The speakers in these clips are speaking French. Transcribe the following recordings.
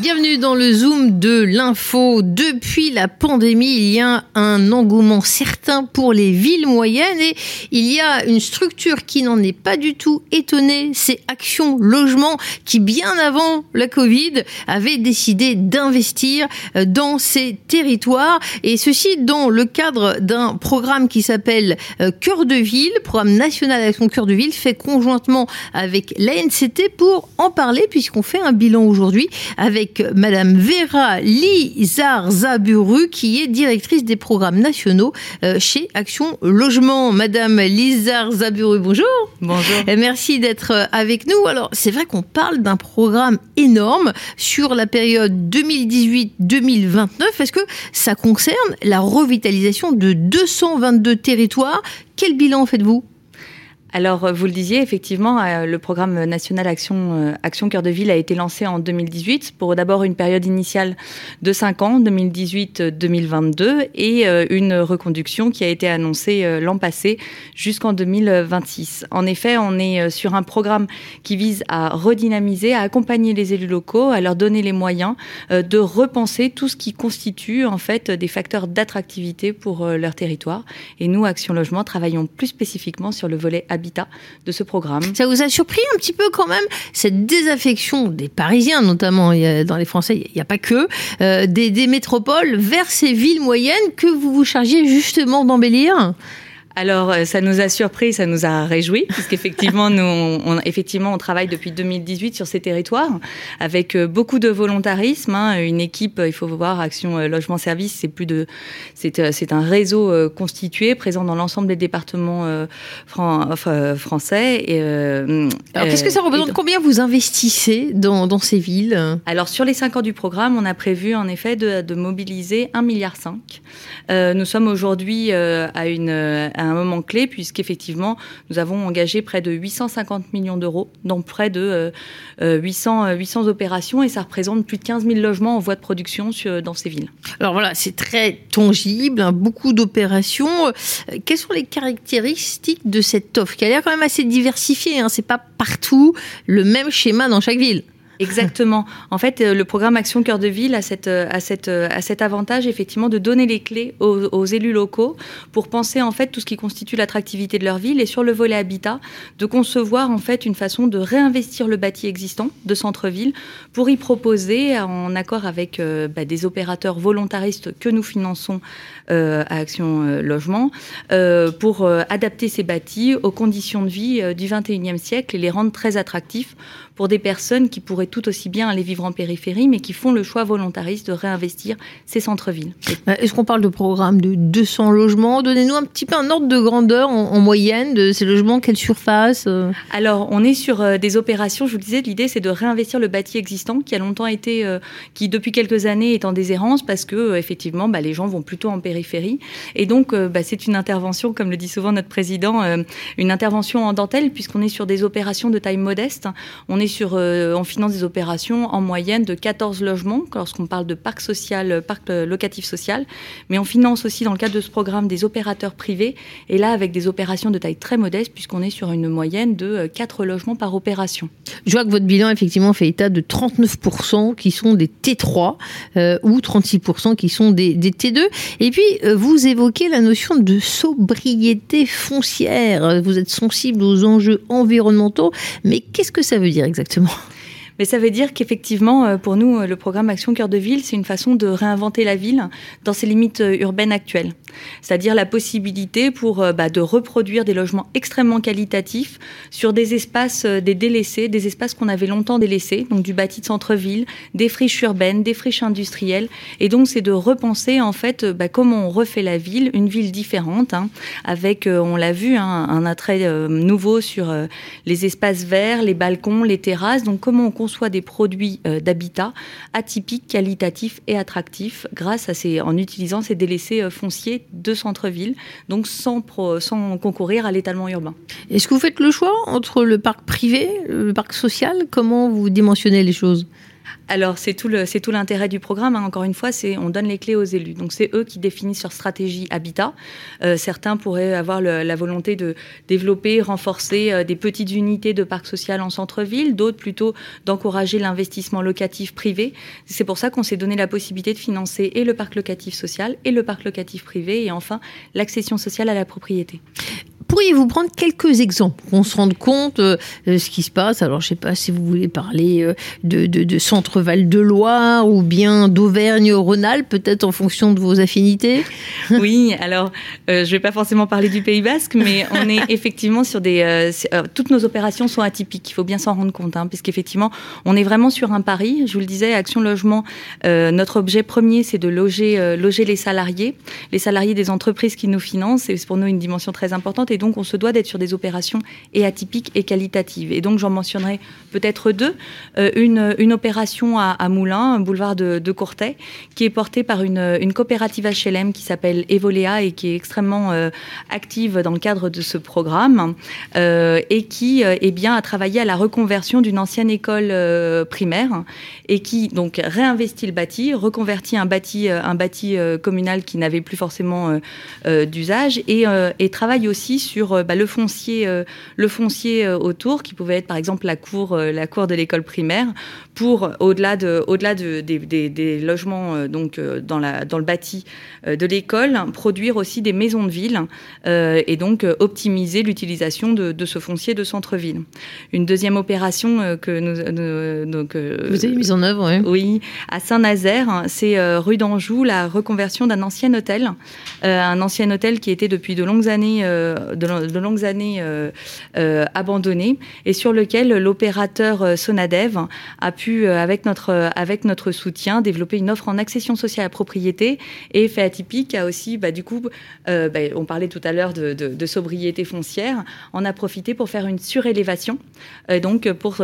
Bienvenue dans le Zoom de l'info. Depuis la pandémie, il y a un engouement certain pour les villes moyennes et il y a une structure qui n'en est pas du tout étonnée, c'est Action Logement qui, bien avant la Covid, avait décidé d'investir euh, dans ces territoires et ceci dans le cadre d'un programme qui s'appelle euh, Cœur de Ville, programme national Action Cœur de Ville, fait conjointement avec l'ANCT pour en parler puisqu'on fait un bilan aujourd'hui avec Madame Vera Lizar-Zaburu, qui est directrice des programmes nationaux euh, chez Action Logement. Madame Lizar-Zaburu, bonjour. Bonjour. Euh, merci d'être euh, avec nous. Alors, c'est vrai qu'on parle d'un programme énorme sur la période 2018-2029. Est-ce que ça concerne la revitalisation de 222 territoires? Quel bilan faites-vous? Alors, euh, vous le disiez, effectivement, euh, le programme national Action, euh, Action Cœur de Ville a été lancé en 2018 pour d'abord une période initiale de 5 ans, 2018-2022, et une reconduction qui a été annoncée l'an passé jusqu'en 2026. En effet, on est sur un programme qui vise à redynamiser, à accompagner les élus locaux, à leur donner les moyens de repenser tout ce qui constitue en fait des facteurs d'attractivité pour leur territoire. Et nous, Action Logement, travaillons plus spécifiquement sur le volet habitat de ce programme. Ça vous a surpris un petit peu quand même cette désaffection des Parisiens, notamment dans les Français, il n'y a pas que, euh, des, des métropoles vers ces villes moyennes que vous vous chargiez justement d'embellir? Alors, euh, ça nous a surpris, ça nous a réjouis, puisqu'effectivement, nous, on, effectivement, on travaille depuis 2018 sur ces territoires avec euh, beaucoup de volontarisme. Hein, une équipe, il faut voir, Action euh, Logement Service, c'est plus de, c'est un réseau constitué, présent dans l'ensemble des départements français. Et, alors, qu'est-ce que ça représente? Combien vous investissez dans, dans, ces villes? Alors, sur les 5 ans du programme, on a prévu en effet de, de mobiliser 1,5 milliard. nous sommes aujourd'hui à une un moment clé, puisqu'effectivement, nous avons engagé près de 850 millions d'euros dans près de 800, euh, 800 euh, opérations, et ça représente plus de 15 000 logements en voie de production dans ces villes. Alors voilà, c'est très tangible, hein, beaucoup d'opérations. Euh, quelles sont les caractéristiques de cette offre? Qui a l'air quand même assez diversifiée hein, C'est pas partout le même schéma dans chaque ville. Exactement. En fait, euh, le programme Action Cœur de Ville a, cette, euh, a, cette, euh, a cet avantage effectivement de donner les clés aux, élus locaux pour penser en fait tout ce qui constitue l'attractivité de leur ville et sur le volet habitat, de concevoir en fait une façon de réinvestir le bâti existant de centre-ville pour y proposer, en accord avec bah, des opérateurs volontaristes que nous finançons à Action Logement, pour adapter ces bâtis aux conditions de vie du 21e siècle et les rendre très attractifs pour des personnes qui pourraient tout aussi bien aller vivre en périphérie, mais qui font le choix volontariste de réinvestir ces centres-villes. Euh, est-ce qu'on parle de programme de 200 logements? Donnez-nous un petit peu un ordre de grandeur en, moyenne de ces logements, quelle surface euh? Alors, on est sur euh, des opérations, je vous le disais, l'idée c'est de réinvestir le bâti existant qui a longtemps été, qui depuis quelques années est en déshérence parce que effectivement, bah, les gens vont plutôt en périphérie. Et donc, bah, c'est une intervention, comme le dit souvent notre président, une intervention en dentelle puisqu'on est sur des opérations de taille modeste. On est sur, euh, on finance des opérations en moyenne de 14 logements lorsqu'on parle de parc social, parc locatif social. Mais on finance aussi dans le cadre de ce programme des opérateurs privés. Et là, avec des opérations de taille très modeste, puisqu'on est sur une moyenne de 4 euh, logements par opération. Je vois que votre bilan, effectivement, fait état de 39% qui sont des T3 euh, ou 36% qui sont des, T2. Et puis, vous évoquez la notion de sobriété foncière. Vous êtes sensible aux enjeux environnementaux. Mais qu'est-ce que ça veut dire exactement exactement mais ça veut dire qu'effectivement, euh, pour nous, euh, le programme Action Cœur de Ville, c'est une façon de réinventer la ville dans ses limites euh, urbaines actuelles. C'est-à-dire la possibilité pour bah, de reproduire des logements extrêmement qualitatifs sur des espaces des délaissés, des espaces qu'on avait longtemps délaissés, donc du bâti de centre-ville, des friches urbaines, des friches industrielles. Et donc, c'est de repenser en fait bah, comment on refait la ville, une ville différente, hein, avec, on l'a vu, hein, un attrait nouveau sur les espaces verts, les balcons, les terrasses. Donc, comment on soit des produits euh, d'habitat atypiques, qualitatifs et attractifs grâce à ces, en utilisant ces délaissés euh, fonciers de centre-ville, donc sans, sans concourir à l'étalement urbain. Est-ce que vous faites le choix entre le parc privé, le parc social? Comment vous dimensionnez les choses? Alors c'est tout l'intérêt du programme. Hein. Encore une fois, c'est on donne les clés aux élus. Donc c'est eux qui définissent leur stratégie habitat. Euh, certains pourraient avoir la volonté de développer, renforcer euh, des petites unités de parc social en centre-ville. D'autres plutôt d'encourager l'investissement locatif privé. C'est pour ça qu'on s'est donné la possibilité de financer et le parc locatif social et le parc locatif privé et enfin l'accession sociale à la propriété pourriez-vous prendre quelques exemples pour qu'on se rende compte euh, de ce qui se passe? Alors, je ne sais pas si vous voulez parler euh, de, de, Centre Val de Loire ou bien d'Auvergne-Rhône-Alpes, peut-être en fonction de vos affinités? Oui, alors euh, je ne vais pas forcément parler du Pays Basque, mais on est effectivement sur des. toutes nos opérations sont atypiques. Il faut bien s'en rendre compte, hein, puisqu'effectivement, on est vraiment sur un pari. Je vous le disais, Action Logement, notre objet premier, c'est de loger, loger les salariés, les salariés des entreprises qui nous financent. Et c'est pour nous une dimension très importante. Et donc, on se doit d'être sur des opérations et atypiques et qualitatives. Et donc, j'en mentionnerai peut-être deux. Euh, une, opération à, Moulins, un boulevard de, de, qui est portée par une, coopérative HLM qui s'appelle Evolea et qui est extrêmement euh, active dans le cadre de ce programme euh, et qui est bien à travailler à la reconversion d'une ancienne école primaire et qui donc réinvestit le bâti, reconvertit un bâti, un bâti communal qui n'avait plus forcément d'usage et, et travaille aussi sur euh, bah, le foncier, euh, le foncier euh, autour, qui pouvait être par exemple la cour, la cour de l'école primaire, pour au-delà de, au-delà de, des, des, des, logements donc dans la dans le bâti de l'école, produire aussi des maisons de ville et donc optimiser l'utilisation de, de, ce foncier de centre-ville. Une deuxième opération que nous, donc vous avez mise en œuvre, oui. Oui, à Saint-Nazaire, c'est rue d'Anjou, la reconversion d'un ancien hôtel, un ancien hôtel qui était depuis de longues années de, longues années euh, euh, abandonné et sur lequel l'opérateur euh, Sonadev a pu, avec notre, avec notre soutien, développer une offre en accession sociale à propriété et fait atypique a aussi, bah, du coup, bah, on parlait tout à l'heure de, sobriété foncière, on a profité pour faire une surélévation, donc pour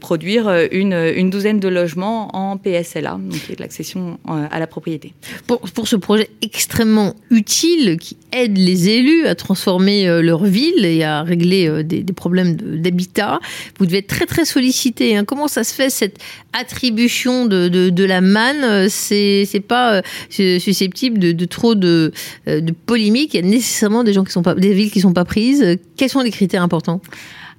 produire une, une, douzaine de logements en PSLA, donc l'accession à la propriété. Pour, pour ce projet extrêmement utile qui aide les élus à transformer leur ville et à régler euh, des, problèmes d'habitat. Vous devez être très très sollicité. Hein. Comment ça se fait cette attribution de, de, la manne? C'est pas euh, susceptible de, de trop de, de polémiques. Il y a nécessairement des gens qui sont pas des villes qui sont pas prises. Quels sont les critères importants?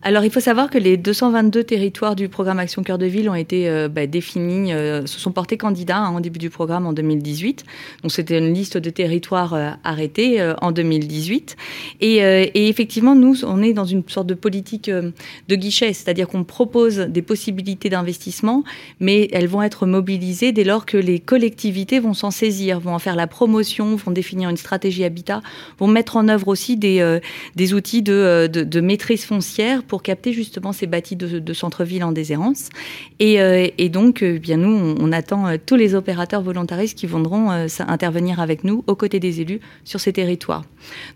Alors, il faut savoir que les 222 territoires du programme Action Cœur de Ville ont été euh, bah, définis, euh, se sont portés candidats hein, au début du programme en 2018. Donc, c'était une liste de territoires euh, arrêtés en 2018. Et, effectivement, nous, on est dans une sorte de politique de guichet, c'est-à-dire qu'on propose des possibilités d'investissement, mais elles vont être mobilisées dès lors que les collectivités vont s'en saisir, vont en faire la promotion, vont définir une stratégie habitat, vont mettre en œuvre aussi des, des outils de, de, maîtrise foncière capter justement ces bâtis de, centre-ville en déshérence. Et, euh, donc, euh, bien nous, on, attend euh, tous les opérateurs volontaristes qui viendront intervenir avec nous aux côtés des élus sur ces territoires.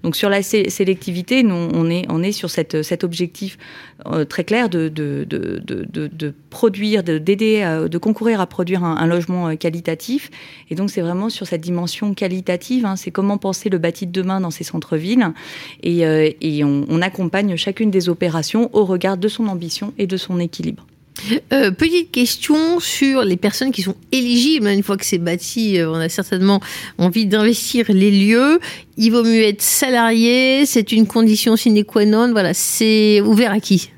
Donc sur la sélectivité, nous, on est, sur cette, cet objectif très clair de produire, d'aider, de, concourir à produire un, logement qualitatif. Et donc c'est vraiment sur cette dimension qualitative, hein, c'est comment penser le bâti de demain dans ces centres-villes. Et, et on, accompagne chacune des opérations au regard de son ambition et de son équilibre. Euh, petite question sur les personnes qui sont éligibles. Une fois que c'est bâti, euh, on a certainement envie d'investir les lieux. Il vaut mieux être salarié. C'est une condition sine qua non. Voilà, c'est ouvert à qui?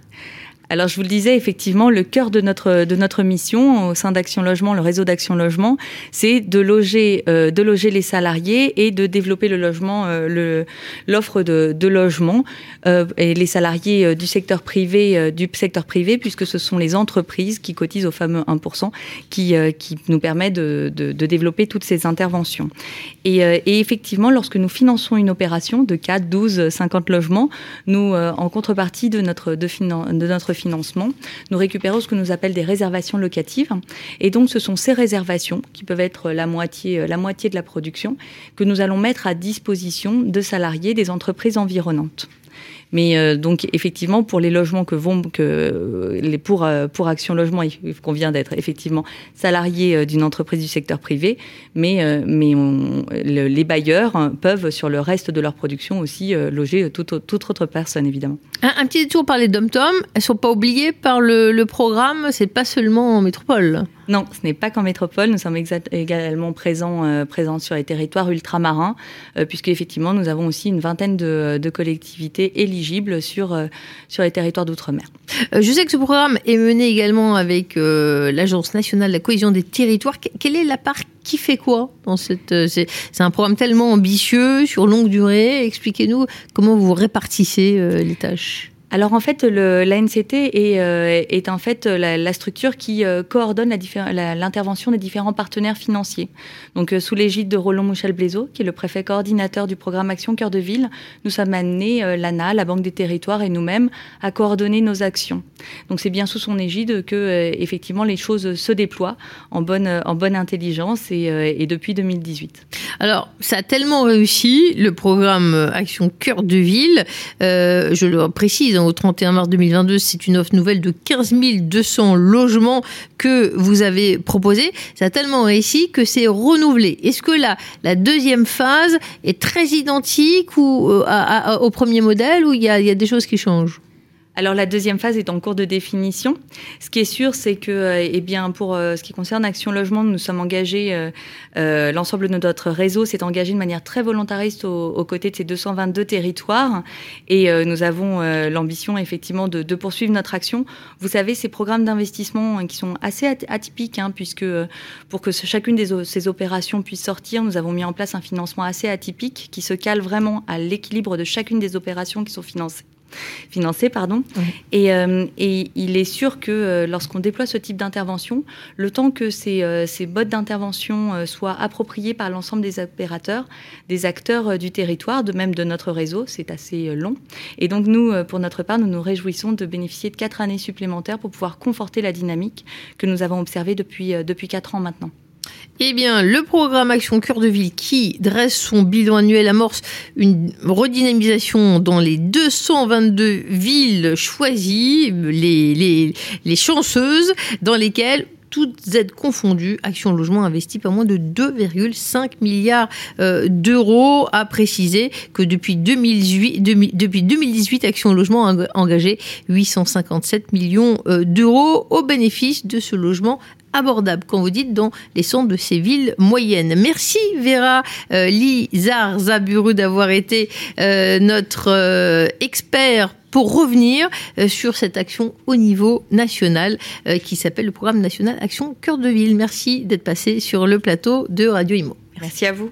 Alors je vous le disais, effectivement, le cœur de notre de notre mission au sein d'Action Logement, le réseau d'Action Logement, c'est de loger euh, de loger les salariés et de développer le logement, euh, l'offre de, logement euh, et les salariés du secteur privé du secteur privé puisque ce sont les entreprises qui cotisent au fameux 1% qui qui nous permet de, de, développer toutes ces interventions. Et, et, effectivement, lorsque nous finançons une opération de 4, 12, 50 logements, nous en contrepartie de notre de, de notre financement, nous récupérons ce que nous appelle des réservations locatives. Et donc, ce sont ces réservations, qui peuvent être la moitié, la moitié de la production, que nous allons mettre à disposition de salariés des entreprises environnantes. Mais donc effectivement, pour les logements que vont que les pour pour Action Logement, il convient d'être effectivement salarié d'une entreprise du secteur privé, mais mais les bailleurs peuvent sur le reste de leur production aussi loger toute, toute autre personne évidemment. Un, petit détour par les dom-tom, elles sont pas oubliées par le, le programme, c'est pas seulement en métropole. Non, ce n'est pas qu'en métropole. Nous sommes également présents, euh, présents sur les territoires ultramarins, euh, puisque effectivement, nous avons aussi une vingtaine de, collectivités euh, sur les territoires d'outre-mer. je sais que ce programme est mené également avec l'Agence nationale de la cohésion des territoires. Quelle est la part qui fait quoi dans cette C'est un programme tellement ambitieux sur longue durée. Expliquez-nous comment vous répartissez les tâches alors en fait, l'ANCT est, euh, est en fait la, structure qui euh, coordonne l'intervention des différents partenaires financiers. Donc euh, sous l'égide de Roland Mouchel Blaiseau, qui est le préfet coordinateur du programme Action Cœur de Ville, nous sommes amenés, l'ANA, la Banque des Territoires et nous-mêmes, à coordonner nos actions. Donc c'est bien sous son égide que effectivement les choses se déploient en bonne, en bonne intelligence et, et depuis 2018. Alors ça a tellement réussi, le programme Action Cœur de Ville, je le précise, au 31 mars 2022, c'est une offre nouvelle de 15 200 logements que vous avez proposé. Ça a tellement réussi que c'est renouvelé. Est-ce que là, la deuxième phase est très identique euh, au premier modèle ou il y a des choses qui changent? Alors la deuxième phase est en cours de définition. Ce qui est sûr, c'est que, euh, eh bien, pour euh, ce qui concerne Action Logement, nous sommes engagés, euh, l'ensemble de notre réseau s'est engagé de manière très volontariste aux, côtés de ces 222 territoires, et nous avons l'ambition effectivement de, poursuivre notre action. Vous savez, ces programmes d'investissement hein, qui sont assez atypiques, hein, puisque pour que chacune de ces opérations puisse sortir, nous avons mis en place un financement assez atypique qui se cale vraiment à l'équilibre de chacune des opérations qui sont financées financé, pardon. Euh, et, il est sûr que euh, lorsqu'on déploie ce type d'intervention, le temps que ces, euh, ces modes d'intervention soient appropriés par l'ensemble des opérateurs, des acteurs du territoire, de même de notre réseau, c'est assez long. Et donc nous, pour notre part, nous nous réjouissons de bénéficier de quatre années supplémentaires pour pouvoir conforter la dynamique que nous avons observée depuis, depuis quatre ans maintenant. Eh bien, le programme Action Cœur de Ville qui dresse son bilan annuel amorce une redynamisation dans les 222 villes choisies, les, chanceuses, dans lesquelles toutes aides confondues, Action Logement investit pas moins de 2,5 milliards euh, d'euros. A préciser que depuis 2018, depuis 2018, Action Logement a engagé 857 millions euh, d'euros au bénéfice de ce logement abordable, quand vous dites, dans les centres de ces villes moyennes. Merci Vera euh, Lizar Zaburu d'avoir été euh, notre euh, expert pour revenir euh, sur cette action au niveau national qui s'appelle le programme national Action Cœur de Ville. Merci d'être passé sur le plateau de Radio Imo. Merci à vous.